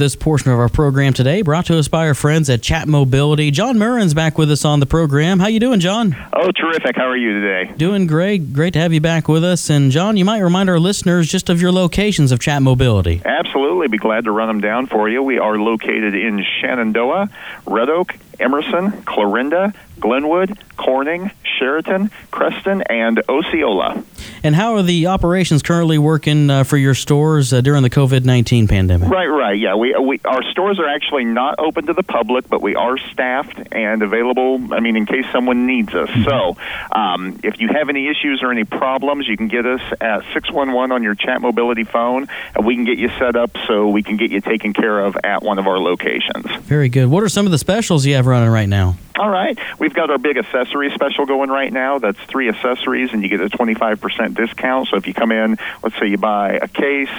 This portion of our program today brought to us by our friends at Chat Mobility. John Murren's back with us on the program. How you doing, John? Oh, terrific. How are you today? Doing great. Great to have you back with us. And John, you might remind our listeners just of your locations of Chat Mobility. Absolutely. Be glad to run them down for you. We are located in Shenandoah, Red Oak, Emerson, Clarinda, Glenwood, Corning, Sheraton, Creston, and Osceola. And how are the operations currently working uh, for your stores uh, during the COVID 19 pandemic? Right, right. Yeah, we, we our stores are actually not open to the public, but we are staffed and available. I mean, in case someone needs us. Mm-hmm. So, um, if you have any issues or any problems, you can get us at six one one on your Chat Mobility phone, and we can get you set up so we can get you taken care of at one of our locations. Very good. What are some of the specials you have running right now? All right. We've got our big accessory special going right now. That's three accessories, and you get a 25% discount. So if you come in, let's say you buy a case,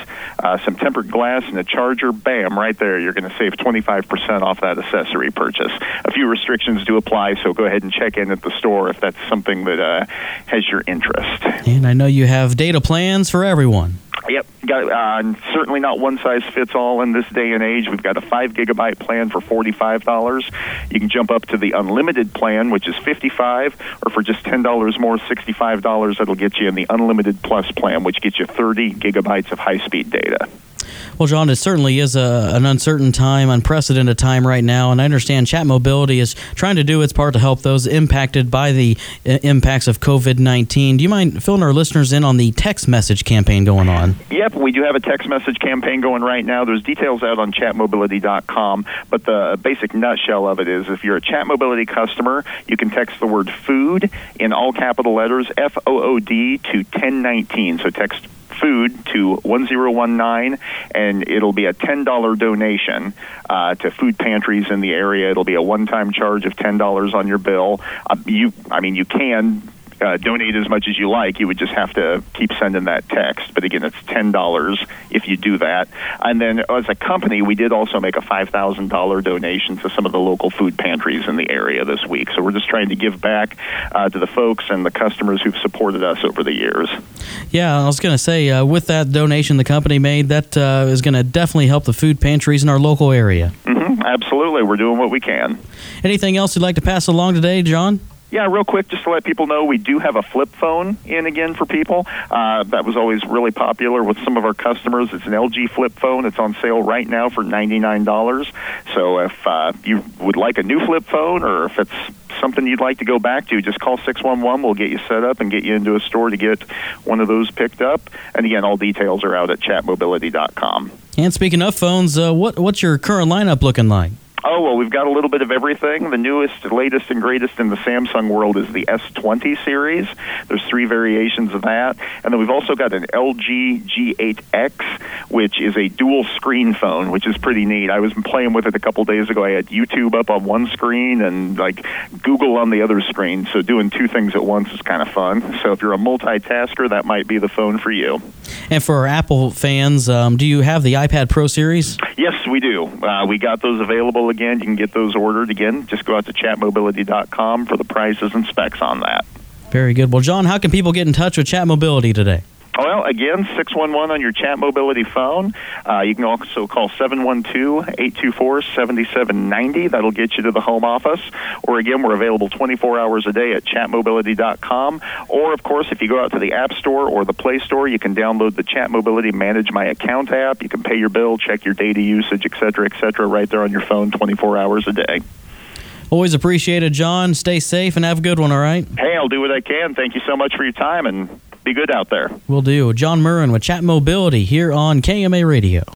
uh, some tempered glass, and a charger, bam, right there, you're going to save 25% off that accessory purchase. A few restrictions do apply, so go ahead and check in at the store if that's something that uh, has your interest. And I know you have data plans for everyone. Got uh, certainly not one size fits all in this day and age. We've got a five gigabyte plan for forty five dollars. You can jump up to the unlimited plan, which is fifty five, or for just ten dollars more, sixty five dollars. That'll get you in the unlimited plus plan, which gets you thirty gigabytes of high speed data. Well, John, it certainly is a, an uncertain time, unprecedented time right now, and I understand Chat Mobility is trying to do its part to help those impacted by the uh, impacts of COVID 19. Do you mind filling our listeners in on the text message campaign going on? Yep, we do have a text message campaign going right now. There's details out on chatmobility.com, but the basic nutshell of it is if you're a Chat Mobility customer, you can text the word food in all capital letters, F O O D, to 1019. So text food to 1019 and it'll be a $10 donation uh, to food pantries in the area. It'll be a one-time charge of $10 on your bill. Uh, you i mean you can uh, donate as much as you like. You would just have to keep sending that text. But again, it's ten dollars if you do that. And then as a company, we did also make a five thousand dollar donation to some of the local food pantries in the area this week. So we're just trying to give back uh, to the folks and the customers who've supported us over the years. Yeah, I was going to say uh, with that donation the company made, that uh, is going to definitely help the food pantries in our local area. Mm-hmm, absolutely, we're doing what we can. Anything else you'd like to pass along today, John? Yeah, real quick, just to let people know, we do have a flip phone in again for people. Uh, that was always really popular with some of our customers. It's an LG flip phone. It's on sale right now for $99. So if uh, you would like a new flip phone or if it's something you'd like to go back to, just call 611. We'll get you set up and get you into a store to get one of those picked up. And again, all details are out at chatmobility.com. And speaking of phones, uh, what, what's your current lineup looking like? Oh, well, we've got a little bit of everything. The newest, latest, and greatest in the Samsung world is the S20 series. There's three variations of that. And then we've also got an LG G8X, which is a dual screen phone, which is pretty neat. I was playing with it a couple days ago. I had YouTube up on one screen and like Google on the other screen. So doing two things at once is kind of fun. So if you're a multitasker, that might be the phone for you. And for our Apple fans, um, do you have the iPad Pro series? Yes, we do. Uh, we got those available again. You can get those ordered again. Just go out to chatmobility.com for the prices and specs on that. Very good. Well, John, how can people get in touch with Chat Mobility today? Well, again, 611 on your chat mobility phone. Uh, you can also call 712 824 7790. That'll get you to the home office. Or again, we're available 24 hours a day at chatmobility.com. Or, of course, if you go out to the App Store or the Play Store, you can download the Chat Mobility Manage My Account app. You can pay your bill, check your data usage, et cetera, et cetera, right there on your phone 24 hours a day. Always appreciated, John. Stay safe and have a good one, all right? Hey, I'll do what I can. Thank you so much for your time and be good out there. Will do. John Murren with Chat Mobility here on KMA Radio.